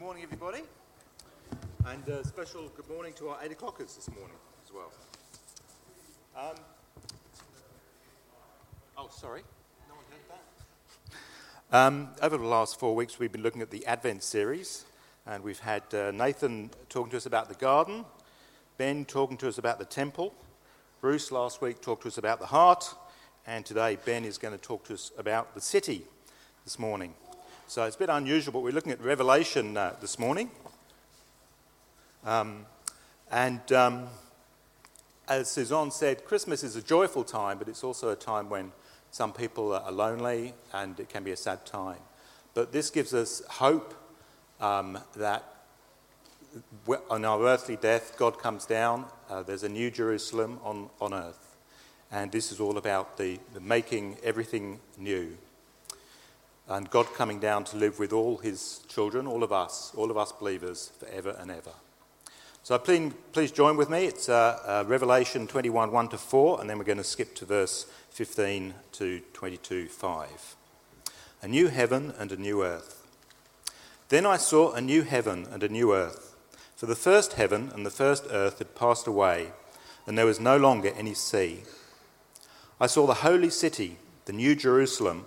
morning, everybody. And a special good morning to our 8 o'clockers this morning as well. Um, oh, sorry. No one heard that. Um, over the last four weeks, we've been looking at the Advent series, and we've had uh, Nathan talking to us about the garden, Ben talking to us about the temple, Bruce last week talked to us about the heart, and today Ben is going to talk to us about the city this morning. So it's a bit unusual, but we're looking at Revelation uh, this morning. Um, and um, as Suzanne said, Christmas is a joyful time, but it's also a time when some people are lonely and it can be a sad time. But this gives us hope um, that on our earthly death, God comes down, uh, there's a new Jerusalem on, on earth. And this is all about the, the making everything new and God coming down to live with all his children, all of us, all of us believers, forever and ever. So please, please join with me. It's uh, uh, Revelation 21 1 to 4, and then we're going to skip to verse 15 to 22 5. A new heaven and a new earth. Then I saw a new heaven and a new earth. For the first heaven and the first earth had passed away, and there was no longer any sea. I saw the holy city, the new Jerusalem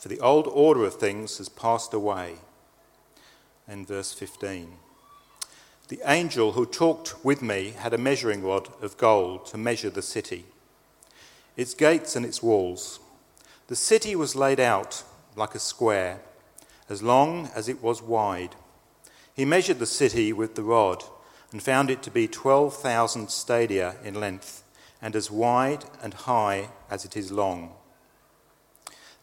for the old order of things has passed away. And verse 15 The angel who talked with me had a measuring rod of gold to measure the city, its gates and its walls. The city was laid out like a square, as long as it was wide. He measured the city with the rod and found it to be 12,000 stadia in length and as wide and high as it is long.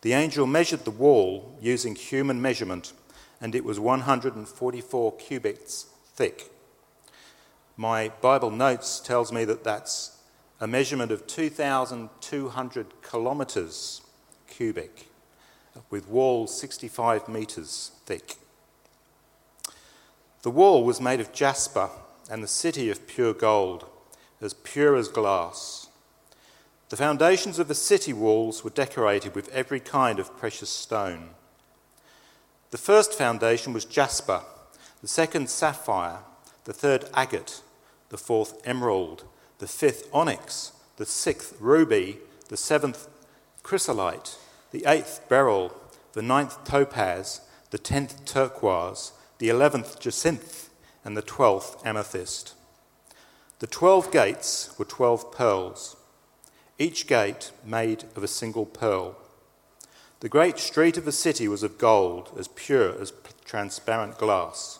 The angel measured the wall using human measurement, and it was 144 cubits thick. My Bible notes tells me that that's a measurement of 2,200 kilometres cubic, with walls 65 metres thick. The wall was made of jasper, and the city of pure gold, as pure as glass. The foundations of the city walls were decorated with every kind of precious stone. The first foundation was jasper, the second sapphire, the third agate, the fourth emerald, the fifth onyx, the sixth ruby, the seventh chrysolite, the eighth beryl, the ninth topaz, the tenth turquoise, the eleventh jacinth, and the twelfth amethyst. The twelve gates were twelve pearls each gate made of a single pearl. The great street of the city was of gold, as pure as transparent glass.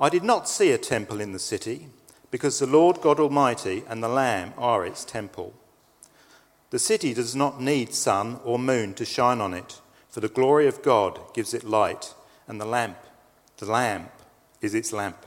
I did not see a temple in the city, because the Lord God Almighty and the Lamb are its temple. The city does not need sun or moon to shine on it, for the glory of God gives it light, and the lamp, the lamp, is its lamp.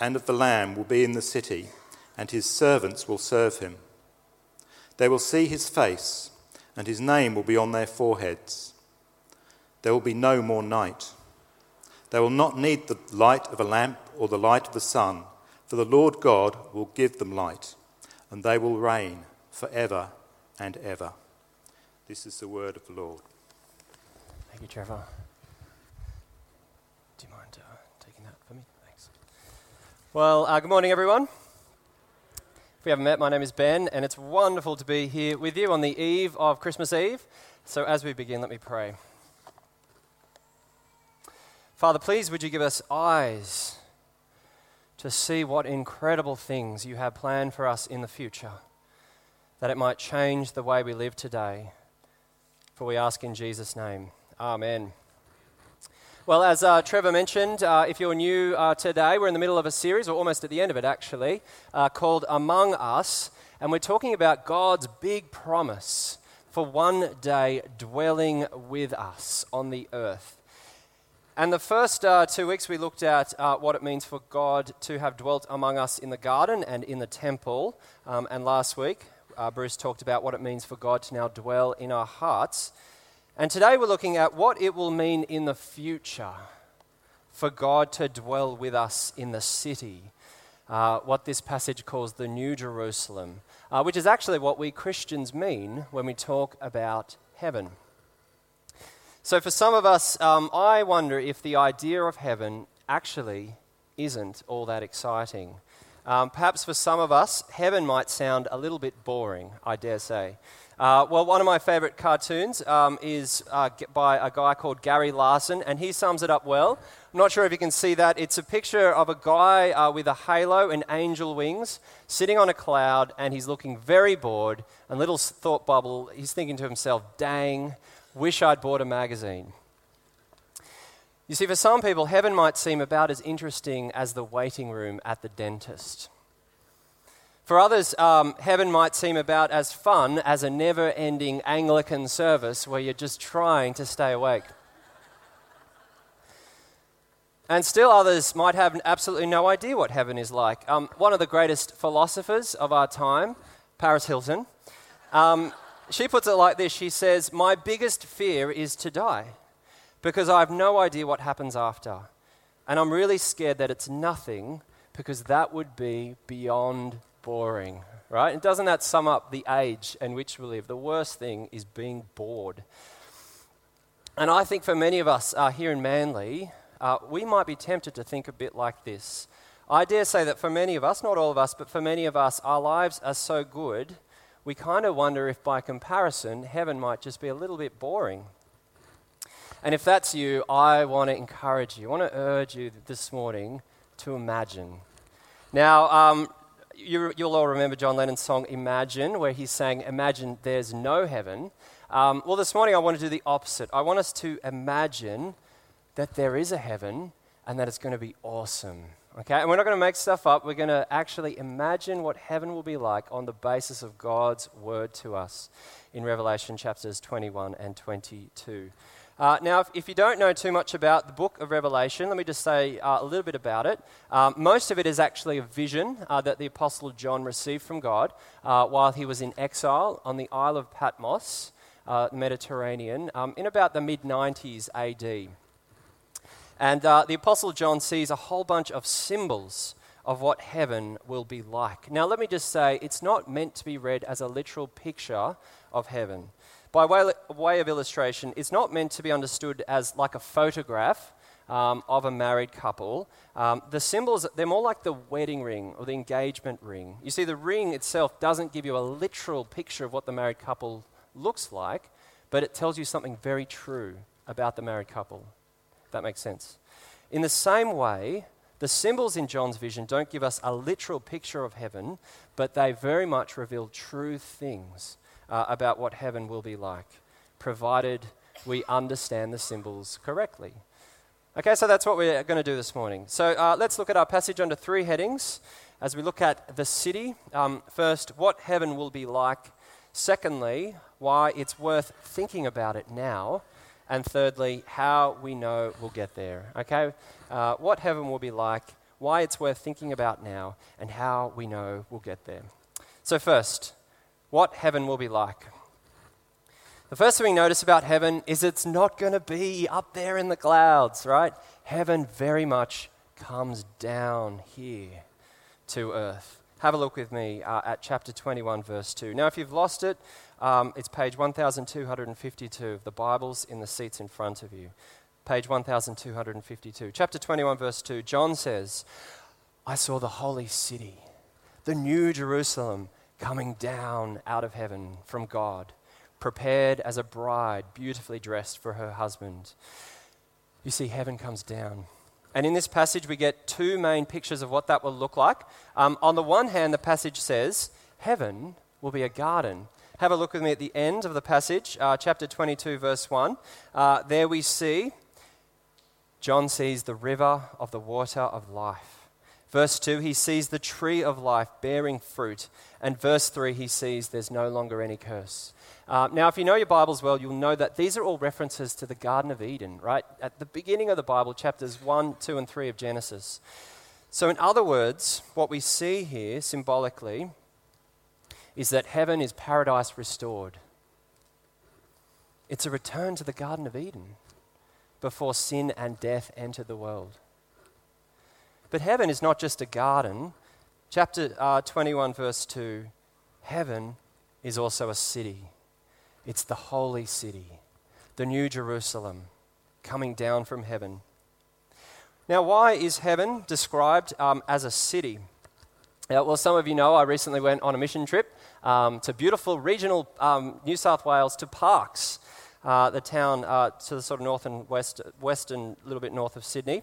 and of the Lamb will be in the city, and his servants will serve him. They will see his face, and his name will be on their foreheads. There will be no more night. They will not need the light of a lamp or the light of the sun, for the Lord God will give them light, and they will reign forever and ever. This is the word of the Lord. Thank you, Trevor. Do you mind uh, taking that for me? Thanks. Well, uh, good morning, everyone. If we haven't met, my name is Ben, and it's wonderful to be here with you on the eve of Christmas Eve. So, as we begin, let me pray. Father, please would you give us eyes to see what incredible things you have planned for us in the future, that it might change the way we live today. For we ask in Jesus' name. Amen. Well, as uh, Trevor mentioned, uh, if you're new uh, today, we're in the middle of a series, or almost at the end of it actually, uh, called Among Us, and we're talking about God's big promise for one day dwelling with us on the earth. And the first uh, two weeks, we looked at uh, what it means for God to have dwelt among us in the garden and in the temple. Um, and last week, Bruce talked about what it means for God to now dwell in our hearts. And today, we're looking at what it will mean in the future for God to dwell with us in the city. Uh, what this passage calls the New Jerusalem, uh, which is actually what we Christians mean when we talk about heaven. So, for some of us, um, I wonder if the idea of heaven actually isn't all that exciting. Um, perhaps for some of us, heaven might sound a little bit boring, I dare say. Uh, well, one of my favorite cartoons um, is uh, by a guy called Gary Larson, and he sums it up well. I'm not sure if you can see that. It's a picture of a guy uh, with a halo and angel wings sitting on a cloud, and he's looking very bored. And little thought bubble, he's thinking to himself, dang, Wish I'd bought a magazine. You see, for some people, heaven might seem about as interesting as the waiting room at the dentist. For others, um, heaven might seem about as fun as a never ending Anglican service where you're just trying to stay awake. And still others might have absolutely no idea what heaven is like. Um, one of the greatest philosophers of our time, Paris Hilton, um, she puts it like this She says, My biggest fear is to die because I have no idea what happens after. And I'm really scared that it's nothing because that would be beyond boring, right? And doesn't that sum up the age in which we live? The worst thing is being bored. And I think for many of us uh, here in Manly, uh, we might be tempted to think a bit like this. I dare say that for many of us, not all of us, but for many of us, our lives are so good we kind of wonder if by comparison, heaven might just be a little bit boring. And if that's you, I want to encourage you, I want to urge you this morning to imagine. Now, um, you, will all remember John Lennon's song Imagine, where he's saying, Imagine there's no heaven. Um, well, this morning I want to do the opposite. I want us to imagine that there is a heaven and that it's going to be awesome. Okay, and we're not going to make stuff up. We're going to actually imagine what heaven will be like on the basis of God's word to us in Revelation chapters 21 and 22. Uh, now, if, if, you don't know too much about the book of Revelation, let me just say uh, a little bit about it. Um, most of it is actually a vision uh, that the Apostle John received from God uh, while he was in exile on the Isle of Patmos, uh, Mediterranean, um, in about the mid 90s AD. And uh, the Apostle John sees a whole bunch of symbols of what heaven will be like. Now, let me just say, it's not meant to be read as a literal picture of heaven. By way, way of illustration, it's not meant to be understood as like a photograph um, of a married couple. Um, the symbols, they're more like the wedding ring or the engagement ring. You see, the ring itself doesn't give you a literal picture of what the married couple looks like, but it tells you something very true about the married couple that makes sense. In the same way, the symbols in John's vision don't give us a literal picture of heaven, but they very much reveal true things uh, about what heaven will be like, provided we understand the symbols correctly. Okay, so that's what we're going to do this morning. So uh, let's look at our passage under three headings as we look at the city. Um, first, what heaven will be like. Secondly, why it's worth thinking about it now. And thirdly, how we know we'll get there. Okay? Uh, what heaven will be like, why it's worth thinking about now, and how we know we'll get there. So, first, what heaven will be like. The first thing we notice about heaven is it's not going to be up there in the clouds, right? Heaven very much comes down here to earth. Have a look with me uh, at chapter 21, verse 2. Now, if you've lost it, um, it's page 1252 of the Bibles in the seats in front of you. Page 1252. Chapter 21, verse 2. John says, I saw the holy city, the new Jerusalem, coming down out of heaven from God prepared as a bride, beautifully dressed for her husband. You see, heaven comes down. And in this passage, we get two main pictures of what that will look like. Um, on the one hand, the passage says, Heaven will be a garden. Have a look with me at the end of the passage, uh, chapter 22, verse 1. Uh, there we see John sees the river of the water of life. Verse 2, he sees the tree of life bearing fruit. And verse 3, he sees there's no longer any curse. Uh, now, if you know your Bibles well, you'll know that these are all references to the Garden of Eden, right? At the beginning of the Bible, chapters 1, 2, and 3 of Genesis. So, in other words, what we see here symbolically is that heaven is paradise restored. It's a return to the Garden of Eden before sin and death entered the world. But heaven is not just a garden. Chapter uh, 21, verse 2 heaven is also a city. It's the holy city, the new Jerusalem, coming down from heaven. Now, why is heaven described um, as a city? Uh, well, some of you know I recently went on a mission trip um, to beautiful regional um, New South Wales to Parkes, uh, the town uh, to the sort of north and west, west and a little bit north of Sydney.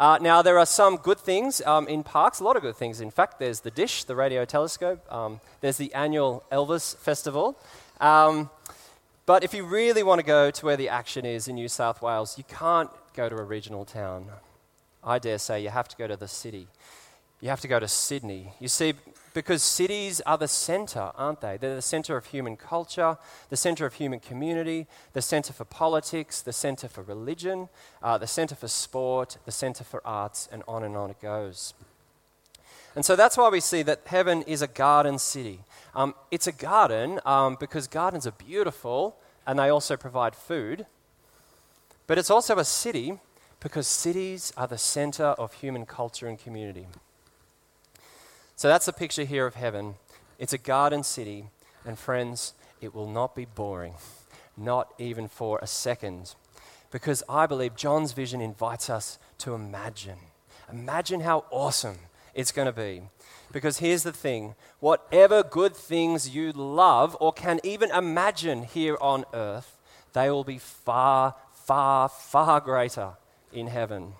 Uh, now, there are some good things um, in Parkes, a lot of good things. In fact, there's the dish, the radio telescope, um, there's the annual Elvis Festival. Um, but if you really want to go to where the action is in New South Wales, you can't go to a regional town. I dare say you have to go to the city. You have to go to Sydney. You see, because cities are the center, aren't they? They're the center of human culture, the center of human community, the center for politics, the center for religion, uh, the center for sport, the center for arts, and on and on it goes. And so that's why we see that heaven is a garden city. Um, it's a garden um, because gardens are beautiful and they also provide food. But it's also a city because cities are the center of human culture and community. So that's a picture here of heaven. It's a garden city, and friends, it will not be boring, not even for a second. Because I believe John's vision invites us to imagine. Imagine how awesome it's going to be. Because here's the thing whatever good things you love or can even imagine here on earth, they will be far, far, far greater in heaven.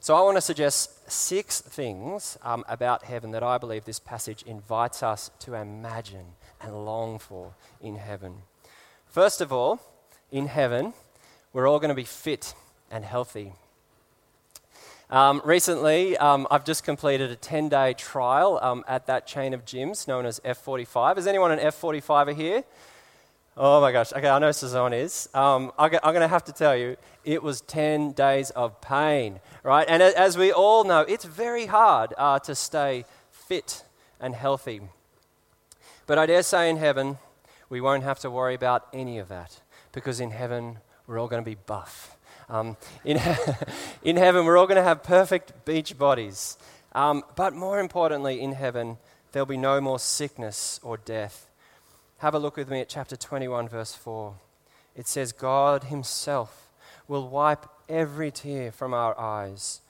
So I want to suggest six things um, about heaven that I believe this passage invites us to imagine and long for in heaven. First of all, in heaven, we're all going to be fit and healthy. Um, recently, um, I've just completed a 10 day trial um, at that chain of gyms known as F45. Is anyone an F45er here? Oh my gosh. Okay, I know Suzanne is. Um, I'm going to have to tell you, it was 10 days of pain, right? And as we all know, it's very hard uh, to stay fit and healthy. But I dare say in heaven, we won't have to worry about any of that because in heaven, we're all going to be buff um, in, in heaven, we're all going to have perfect beach bodies. Um, but more importantly, in heaven, there'll be no more sickness or death. Have a look with me at chapter 21, verse 4. It says, God Himself will wipe every tear from our eyes.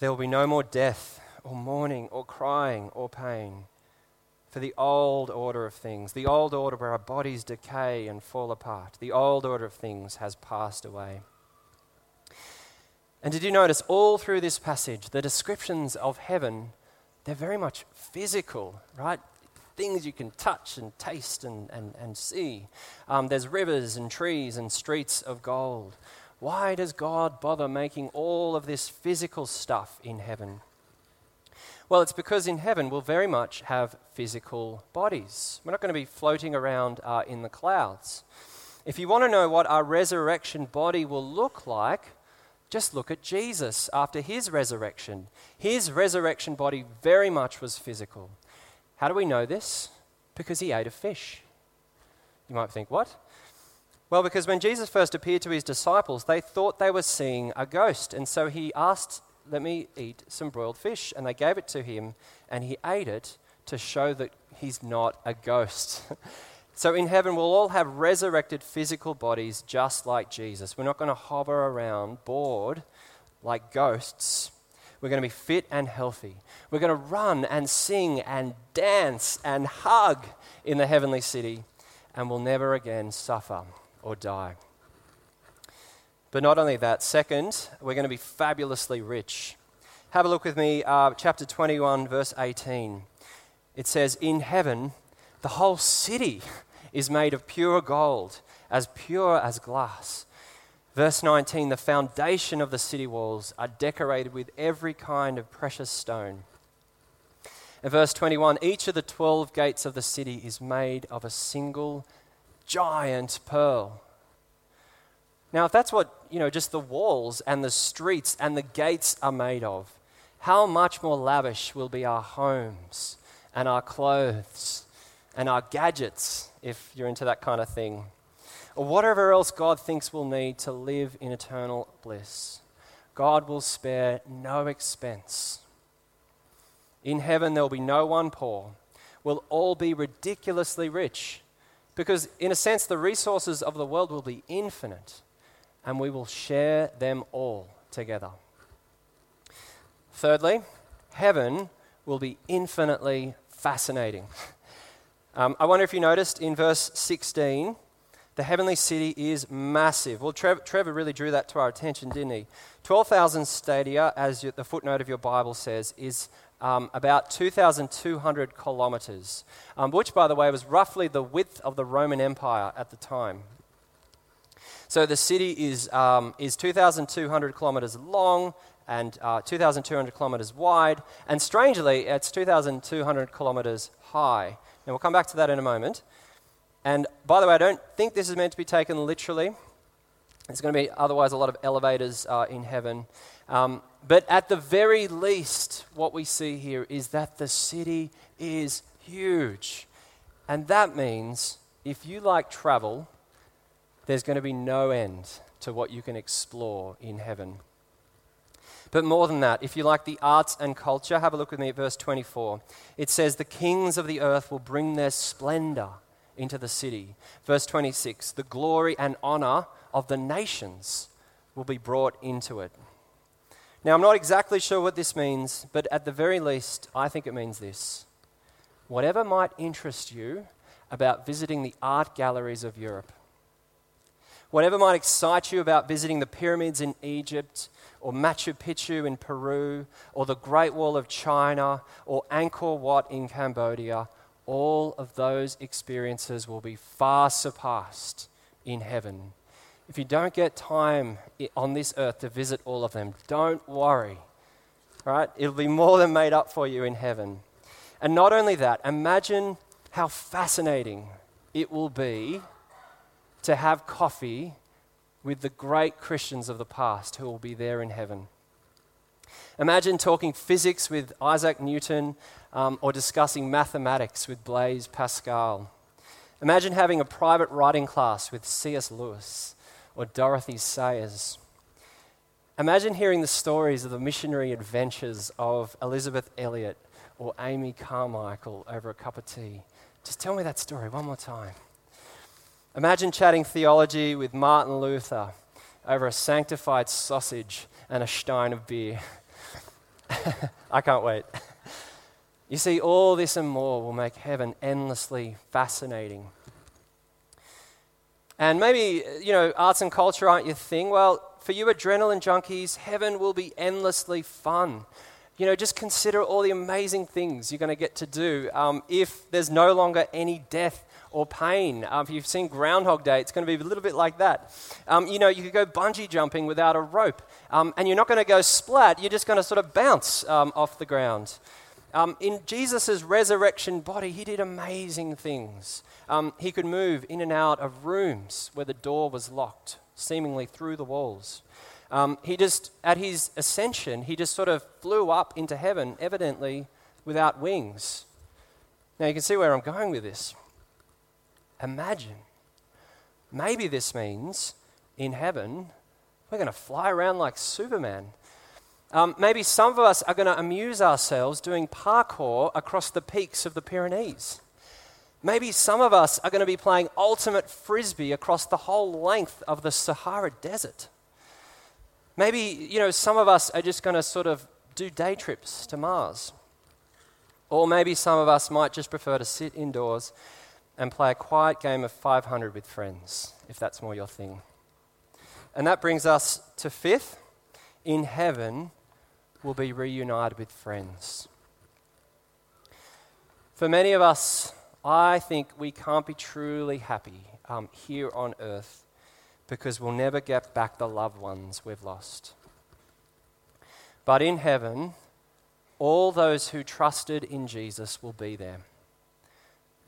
There will be no more death, or mourning, or crying, or pain. For the old order of things, the old order where our bodies decay and fall apart, the old order of things has passed away. And did you notice all through this passage, the descriptions of heaven, they're very much physical, right? Things you can touch and taste and, and, and see. Um, there's rivers and trees and streets of gold. Why does God bother making all of this physical stuff in heaven? Well, it's because in heaven we'll very much have physical bodies. We're not going to be floating around uh, in the clouds. If you want to know what our resurrection body will look like, just look at Jesus after his resurrection. His resurrection body very much was physical. How do we know this? Because he ate a fish. You might think, what? Well, because when Jesus first appeared to his disciples, they thought they were seeing a ghost. And so he asked, Let me eat some broiled fish. And they gave it to him, and he ate it to show that he's not a ghost. so in heaven, we'll all have resurrected physical bodies just like Jesus. We're not going to hover around bored like ghosts. We're going to be fit and healthy. We're going to run and sing and dance and hug in the heavenly city, and we'll never again suffer or die. But not only that, second, we're going to be fabulously rich. Have a look with me, uh, chapter 21, verse 18. It says, In heaven, the whole city is made of pure gold, as pure as glass. Verse 19, the foundation of the city walls are decorated with every kind of precious stone. And verse 21, each of the 12 gates of the city is made of a single giant pearl. Now, if that's what, you know, just the walls and the streets and the gates are made of, how much more lavish will be our homes and our clothes and our gadgets, if you're into that kind of thing, or whatever else God thinks we'll need to live in eternal bliss. God will spare no expense. In heaven, there will be no one poor. We'll all be ridiculously rich because, in a sense, the resources of the world will be infinite and we will share them all together. Thirdly, heaven will be infinitely fascinating. Um, I wonder if you noticed in verse 16, the heavenly city is massive. Well, Trevor, Trevor really drew that to our attention, didn't he? 12,000 stadia, as you, the footnote of your Bible says, is um, about 2,200 kilometers, um, which, by the way, was roughly the width of the Roman Empire at the time. So the city is, um, is 2,200 kilometers long and uh, 2,200 kilometers wide, and strangely, it's 2,200 kilometers high. And we'll come back to that in a moment. And by the way, I don't think this is meant to be taken literally. There's going to be otherwise a lot of elevators uh, in heaven. Um, but at the very least, what we see here is that the city is huge. And that means if you like travel, there's going to be no end to what you can explore in heaven. But more than that, if you like the arts and culture, have a look with me at verse 24. It says, The kings of the earth will bring their splendor into the city. Verse 26, the glory and honor of the nations will be brought into it. Now, I'm not exactly sure what this means, but at the very least, I think it means this. Whatever might interest you about visiting the art galleries of Europe, whatever might excite you about visiting the pyramids in Egypt, or Machu Picchu in Peru, or the Great Wall of China, or Angkor Wat in Cambodia, all of those experiences will be far surpassed in heaven if you don't get time on this earth to visit all of them, don't worry. Right? It'll be more than made up for you in heaven. And not only that, imagine how fascinating it will be to have coffee with the great Christians of the past who will be there in heaven. Imagine talking physics with Isaac Newton um, or discussing mathematics with Blaise Pascal. Imagine having a private writing class with C.S. Lewis or Dorothy Sayers. Imagine hearing the stories of the missionary adventures of Elisabeth Elliot or Amy Carmichael over a cup of tea. Just tell me that story one more time. Imagine chatting theology with Martin Luther over a sanctified sausage and a stein of beer. I can't wait. You see, all this and more will make heaven endlessly fascinating and maybe, you know, arts and culture aren't your thing. Well, for you adrenaline junkies, heaven will be endlessly fun. You know, just consider all the amazing things you're going to get to do um, if there's no longer any death or pain. Um, if you've seen Groundhog Day, it's going to be a little bit like that. Um, you know, you could go bungee jumping without a rope, um, and you're not going to go splat, you're just going to sort of bounce um, off the ground. Um, in Jesus' resurrection body, he did amazing things. Um, he could move in and out of rooms where the door was locked, seemingly through the walls. He just, at his ascension, he just sort of flew up into heaven, evidently without wings. Now you can see where I'm going with this. Imagine maybe this means in heaven we're going to fly around like Superman. Um, maybe some of us are going to amuse ourselves doing parkour across the peaks of the Pyrenees. Maybe some of us are going to be playing ultimate frisbee across the whole length of the Sahara Desert. Maybe, you know, some of us are just going to sort of do day trips to Mars. Or maybe some of us might just prefer to sit indoors and play a quiet game of 500 with friends, if that's more your thing. And that brings us to fifth. In heaven, we'll be reunited with friends. For many of us, I think we can't be truly happy um, here on earth because we'll never get back the loved ones we've lost. But in heaven, all those who trusted in Jesus will be there.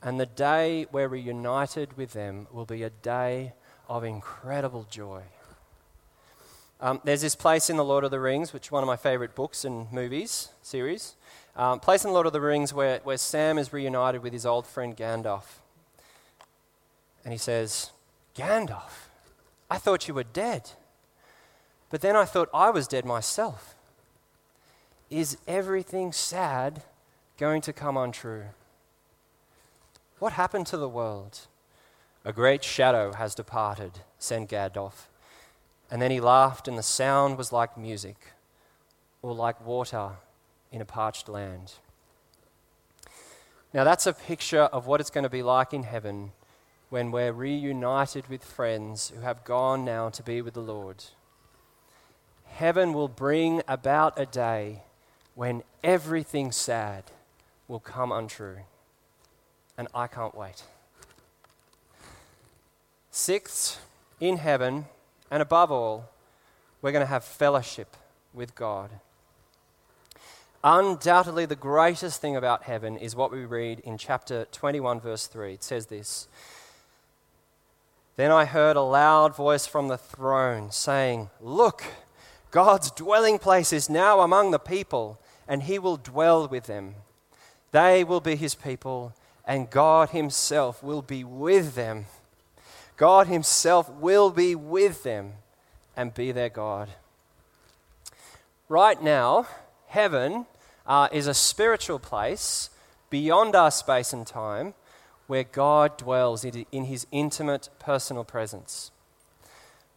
And the day where we're reunited with them will be a day of incredible joy. Um, there's this place in The Lord of the Rings, which is one of my favorite books and movies series. Um, place in The Lord of the Rings where, where Sam is reunited with his old friend Gandalf. And he says, Gandalf, I thought you were dead. But then I thought I was dead myself. Is everything sad going to come untrue? What happened to the world? A great shadow has departed, said Gandalf. And then he laughed, and the sound was like music, or like water in a parched land. Now, that's a picture of what it's going to be like in heaven when we're reunited with friends who have gone now to be with the Lord. Heaven will bring about a day when everything sad will come untrue. And I can't wait. Sixth, in heaven, and above all, we're going to have fellowship with God. Undoubtedly, the greatest thing about heaven is what we read in chapter 21, verse 3. It says this Then I heard a loud voice from the throne saying, Look, God's dwelling place is now among the people, and he will dwell with them. They will be his people, and God himself will be with them. God himself will be with them and be their God. Right now, heaven uh, is a spiritual place beyond our space and time where God dwells in his intimate personal presence.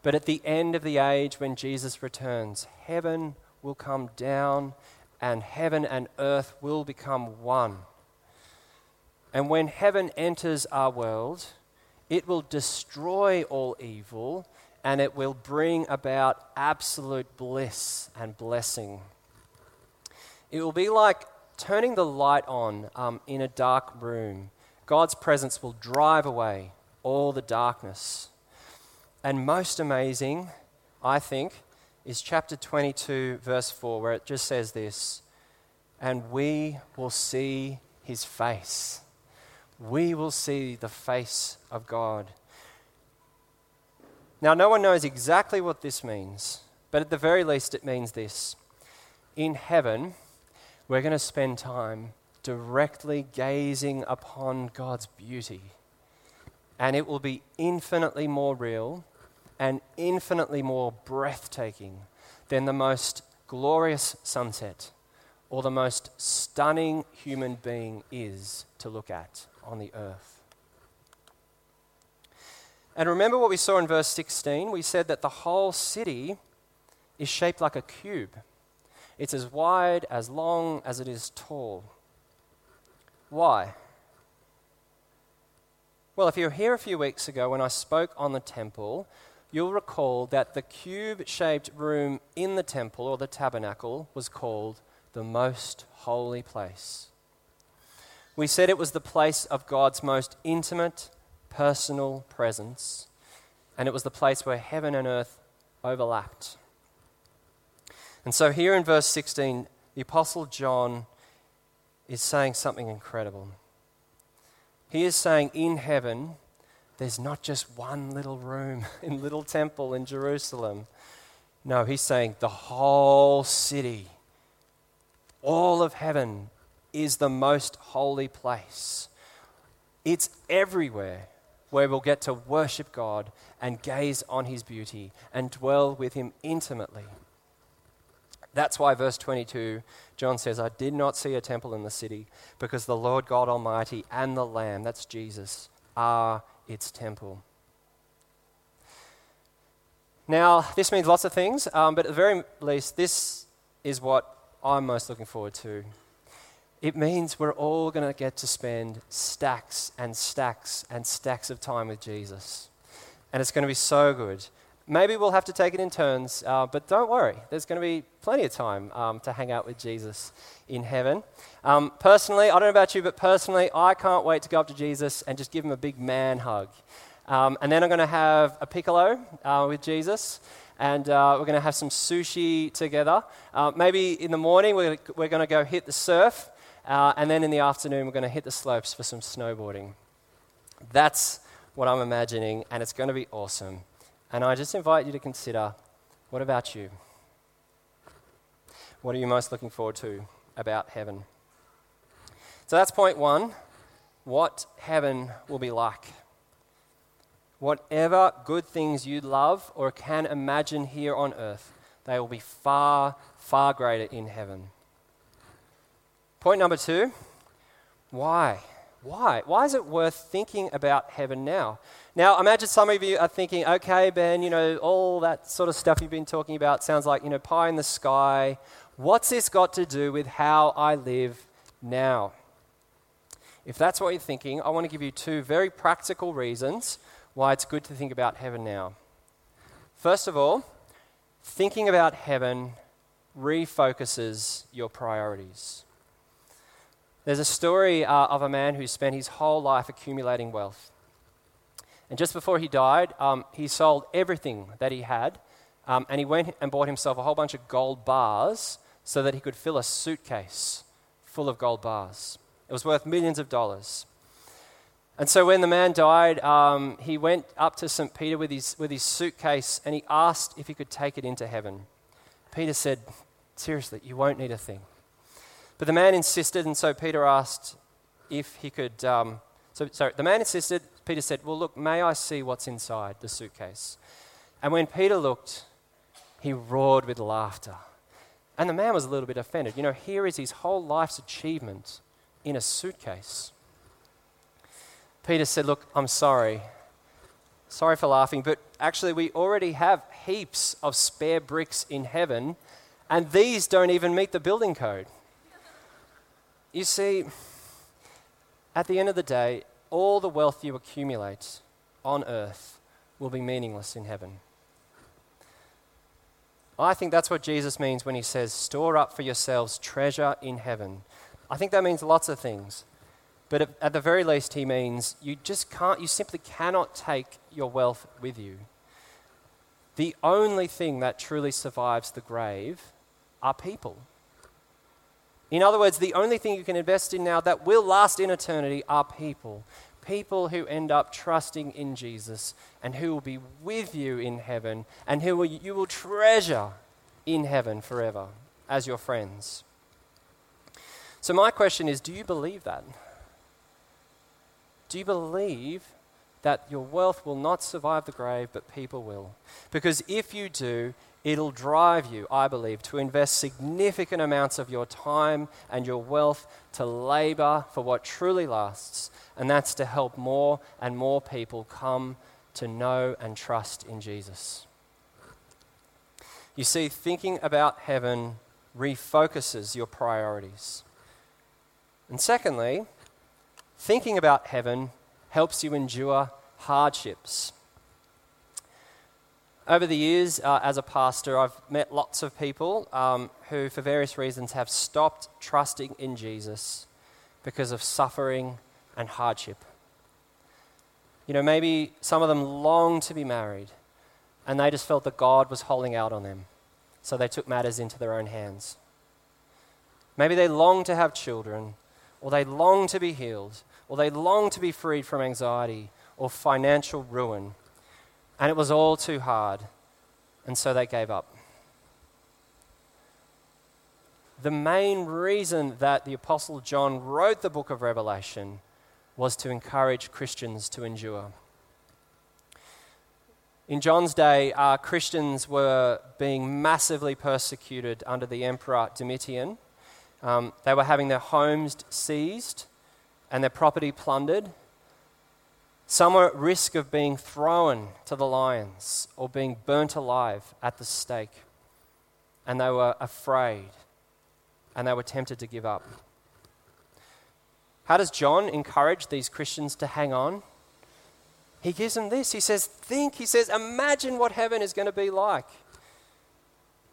But at the end of the age, when Jesus returns, heaven will come down and heaven and earth will become one. And when heaven enters our world, it will destroy all evil and it will bring about absolute bliss and blessing. It will be like turning the light on um, in a dark room. God's presence will drive away all the darkness. And most amazing, I think, is chapter 22, verse 4, where it just says this And we will see his face. We will see the face of God. Now, no one knows exactly what this means, but at the very least, it means this. In heaven, we're going to spend time directly gazing upon God's beauty. And it will be infinitely more real and infinitely more breathtaking than the most glorious sunset or the most stunning human being is to look at on the earth. And remember what we saw in verse 16? We said that the whole city is shaped like a cube. It's as wide, as long as it is tall. Why? Well, if you were here a few weeks ago when I spoke on the temple, you'll recall that the cube shaped room in the temple or the tabernacle was called the most holy place. We said it was the place of God's most intimate, personal presence, and it was the place where heaven and earth overlapped. And so, here in verse 16, the Apostle John is saying something incredible. He is saying, in heaven, there's not just one little room in little temple in Jerusalem. No, he's saying the whole city, all of heaven, is the most holy place. It's everywhere. where we'll get to worship God and gaze on his beauty and dwell with him intimately. That's why, verse 22, John says, I did not see a temple in the city because the Lord God Almighty and the Lamb, that's Jesus, are its temple. Now, this means lots of things, um, but at the very least, this is what I'm most looking forward to. It means we're all going to get to spend stacks and stacks and stacks of time with Jesus. And it's going to be so good. Maybe we'll have to take it in turns, uh, but don't worry. There's going to be plenty of time um, to hang out with Jesus in heaven. Um, personally, I don't know about you, but personally, I can't wait to go up to Jesus and just give him a big man hug. Um, and then I'm going to have a piccolo uh, with Jesus, and uh, we're going to have some sushi together. Uh, maybe in the morning, we're, we're going to go hit the surf, uh, and then in the afternoon, we're going to hit the slopes for some snowboarding. That's what I'm imagining, and it's going to be awesome. And I just invite you to consider what about you? What are you most looking forward to about heaven? So that's point one what heaven will be like. Whatever good things you love or can imagine here on earth, they will be far, far greater in heaven. Point number two why? Why? Why is it worth thinking about heaven now? Now, imagine some of you are thinking, okay, Ben, you know, all that sort of stuff you've been talking about sounds like, you know, pie in the sky. What's this got to do with how I live now? If that's what you're thinking, I want to give you two very practical reasons why it's good to think about heaven now. First of all, thinking about heaven refocuses your priorities. There's a story uh, of a man who spent his whole life accumulating wealth. And just before he died, um, he sold everything that he had, um, and he went and bought himself a whole bunch of gold bars so that he could fill a suitcase full of gold bars. It was worth millions of dollars. And so when the man died, um, he went up to St. Peter with his, with his suitcase and he asked if he could take it into heaven. Peter said, Seriously, you won't need a thing. But the man insisted, and so Peter asked if he could. Um, so, sorry, the man insisted. Peter said, Well, look, may I see what's inside the suitcase? And when Peter looked, he roared with laughter. And the man was a little bit offended. You know, here is his whole life's achievement in a suitcase. Peter said, Look, I'm sorry. Sorry for laughing, but actually, we already have heaps of spare bricks in heaven, and these don't even meet the building code. You see, at the end of the day, all the wealth you accumulate on earth will be meaningless in heaven. I think that's what Jesus means when he says, store up for yourselves treasure in heaven. I think that means lots of things. But at the very least, he means you just can't, you simply cannot take your wealth with you. The only thing that truly survives the grave are people. In other words, the only thing you can invest in now that will last in eternity are people. People who end up trusting in Jesus and who will be with you in heaven and who will, you will treasure in heaven forever as your friends. So, my question is do you believe that? Do you believe that your wealth will not survive the grave, but people will? Because if you do, It'll drive you, I believe, to invest significant amounts of your time and your wealth to labor for what truly lasts, and that's to help more and more people come to know and trust in Jesus. You see, thinking about heaven refocuses your priorities. And secondly, thinking about heaven helps you endure hardships. Over the years, uh, as a pastor, I've met lots of people um, who, for various reasons, have stopped trusting in Jesus because of suffering and hardship. You know, maybe some of them longed to be married and they just felt that God was holding out on them, so they took matters into their own hands. Maybe they longed to have children, or they longed to be healed, or they longed to be freed from anxiety or financial ruin and it was all too hard. And so they gave up. The main reason that the Apostle John wrote the book of Revelation was to encourage Christians to endure. In John's day, uh, Christians were being massively persecuted under the Emperor Domitian. Um, they were having their homes seized and their property plundered. Some were at risk of being thrown to the lions or being burnt alive at the stake. And they were afraid and they were tempted to give up. How does John encourage these Christians to hang on? He gives them this. He says, Think, he says, imagine what heaven is going to be like.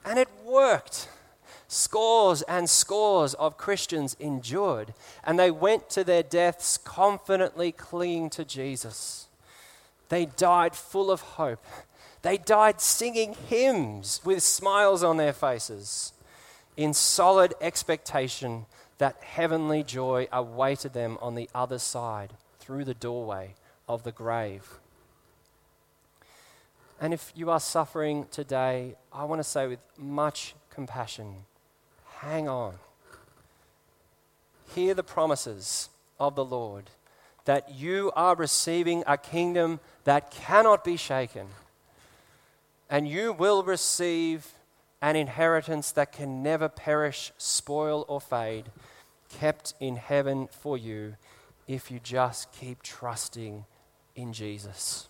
And it worked. Scores and scores of Christians endured, and they went to their deaths confidently clinging to Jesus. They died full of hope. They died singing hymns with smiles on their faces, in solid expectation that heavenly joy awaited them on the other side through the doorway of the grave. And if you are suffering today, I want to say with much compassion hang on. Hear the promises of the Lord that you are receiving a kingdom that cannot be shaken, and you will receive an inheritance that can never perish, spoil, or fade, kept in heaven for you if you just keep trusting in Jesus.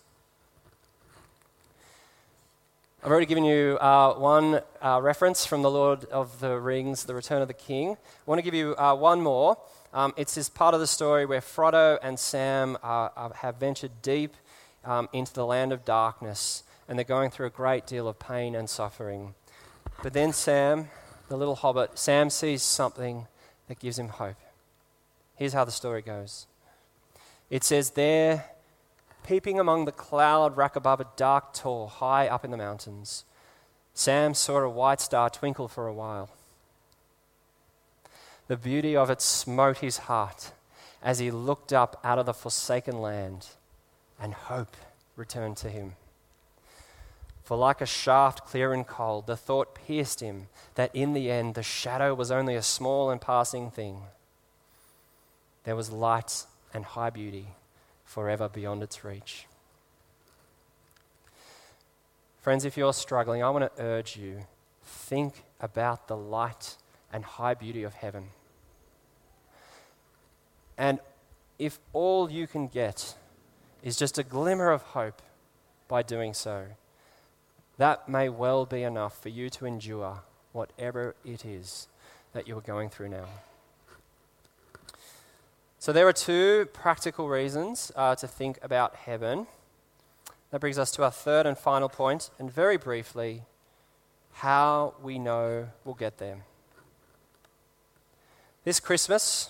I've already given you uh, one uh, reference from the Lord of the Rings, The Return of the King. I want to give you uh, one more. Um, it's this part of the story where Frodo and Sam have ventured deep um, into the land of darkness and they're going through a great deal of pain and suffering. But then Sam, the little hobbit, Sam sees something that gives him hope. Here's how the story goes it says, There peeping among the cloud rack above a dark tor high up in the mountains. Sam saw a white star twinkle for a while. The beauty of it smote his heart as he looked up out of the forsaken land, and hope returned to him. For like a shaft clear and cold, the thought pierced him that in the end the shadow was only a small and passing thing. There was light and high beauty forever beyond its reach. Friends, if you're struggling, I want to urge you think about the light and high beauty of heaven. And if all you can get is just a glimmer of hope by doing so, that may well be enough for you to endure whatever it is that you are going through now. So, there are two practical reasons uh, to think about heaven. That brings us to our third and final point, and very briefly, how we know we'll get there. This Christmas,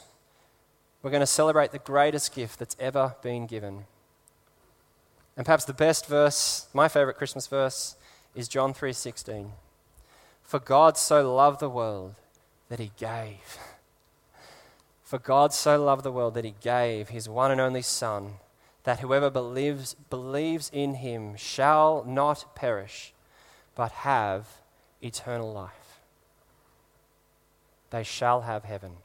we're going to celebrate the greatest gift that's ever been given. And perhaps the best verse, my favorite Christmas verse, is John 3:16. For God so loved the world that he gave. For God so loved the world that he gave his one and only Son, that whoever believes, believes in him shall not perish, but have eternal life. They shall have heaven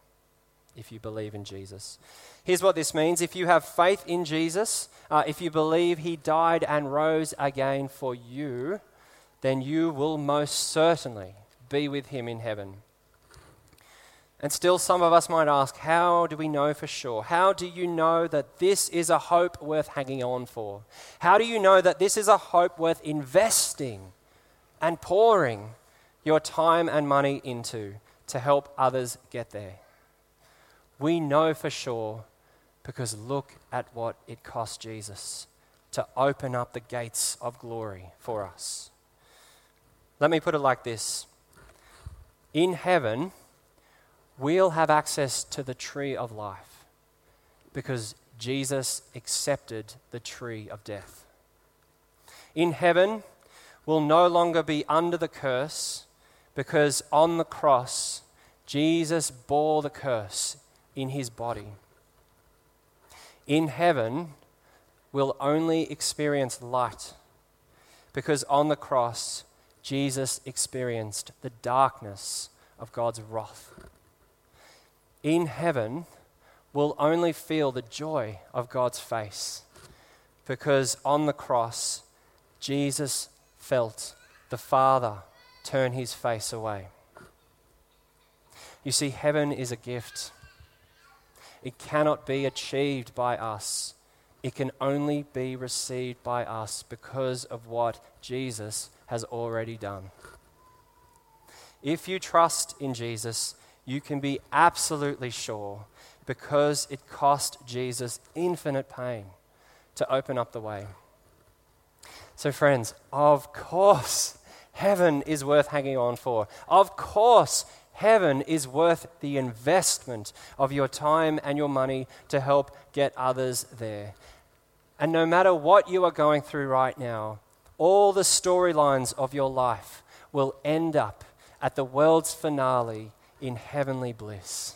if you believe in Jesus. Here's what this means if you have faith in Jesus, uh, if you believe he died and rose again for you, then you will most certainly be with him in heaven. And still, some of us might ask, how do we know for sure? How do you know that this is a hope worth hanging on for? How do you know that this is a hope worth investing and pouring your time and money into to help others get there? We know for sure because look at what it cost Jesus to open up the gates of glory for us. Let me put it like this In heaven, we'll have access to the tree of life because Jesus accepted the tree of death. In heaven, we'll no longer be under the curse because on the cross, Jesus bore the curse in his body. In heaven, we'll only experience light because on the cross, Jesus experienced the darkness of God's wrath in heaven will only feel the joy of God's face because on the cross, Jesus felt the Father turn his face away. You see, heaven is a gift. It cannot be achieved by us. It can only be received by us because of what Jesus has already done. If you trust in Jesus, you can be absolutely sure because it cost Jesus infinite pain to open up the way. So, friends, of course, heaven is worth hanging on for. Of course, heaven is worth the investment of your time and your money to help get others there. And no matter what you are going through right now, all the storylines of your life will end up at the world's finale in heavenly bliss.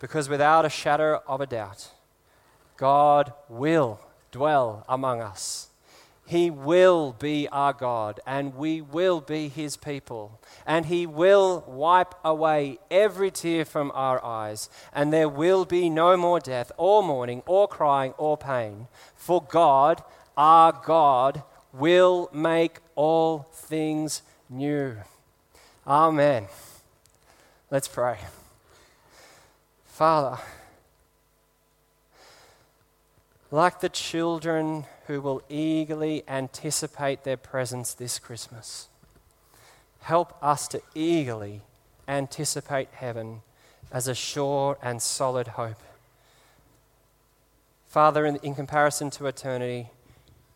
Because without a shadow of a doubt, God will dwell among us. He will be our God, and we will be His people. And He will wipe away every tear from our eyes, and there will be no more death, or mourning, or crying, or pain. For God, our God, will make all things new. Amen. Let's pray. Father, like the children who will eagerly anticipate their presents this Christmas, help us to eagerly anticipate heaven as a sure and solid hope. Father, in, in comparison to eternity,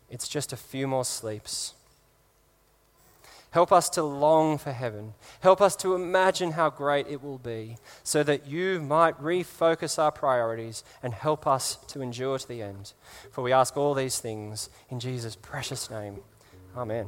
it's just a few more sleeps. Help us to long for heaven. Help us to imagine how great it will be, so that you might refocus our priorities and help us to endure to the end. For we ask all these things in Jesus' precious name. Amen.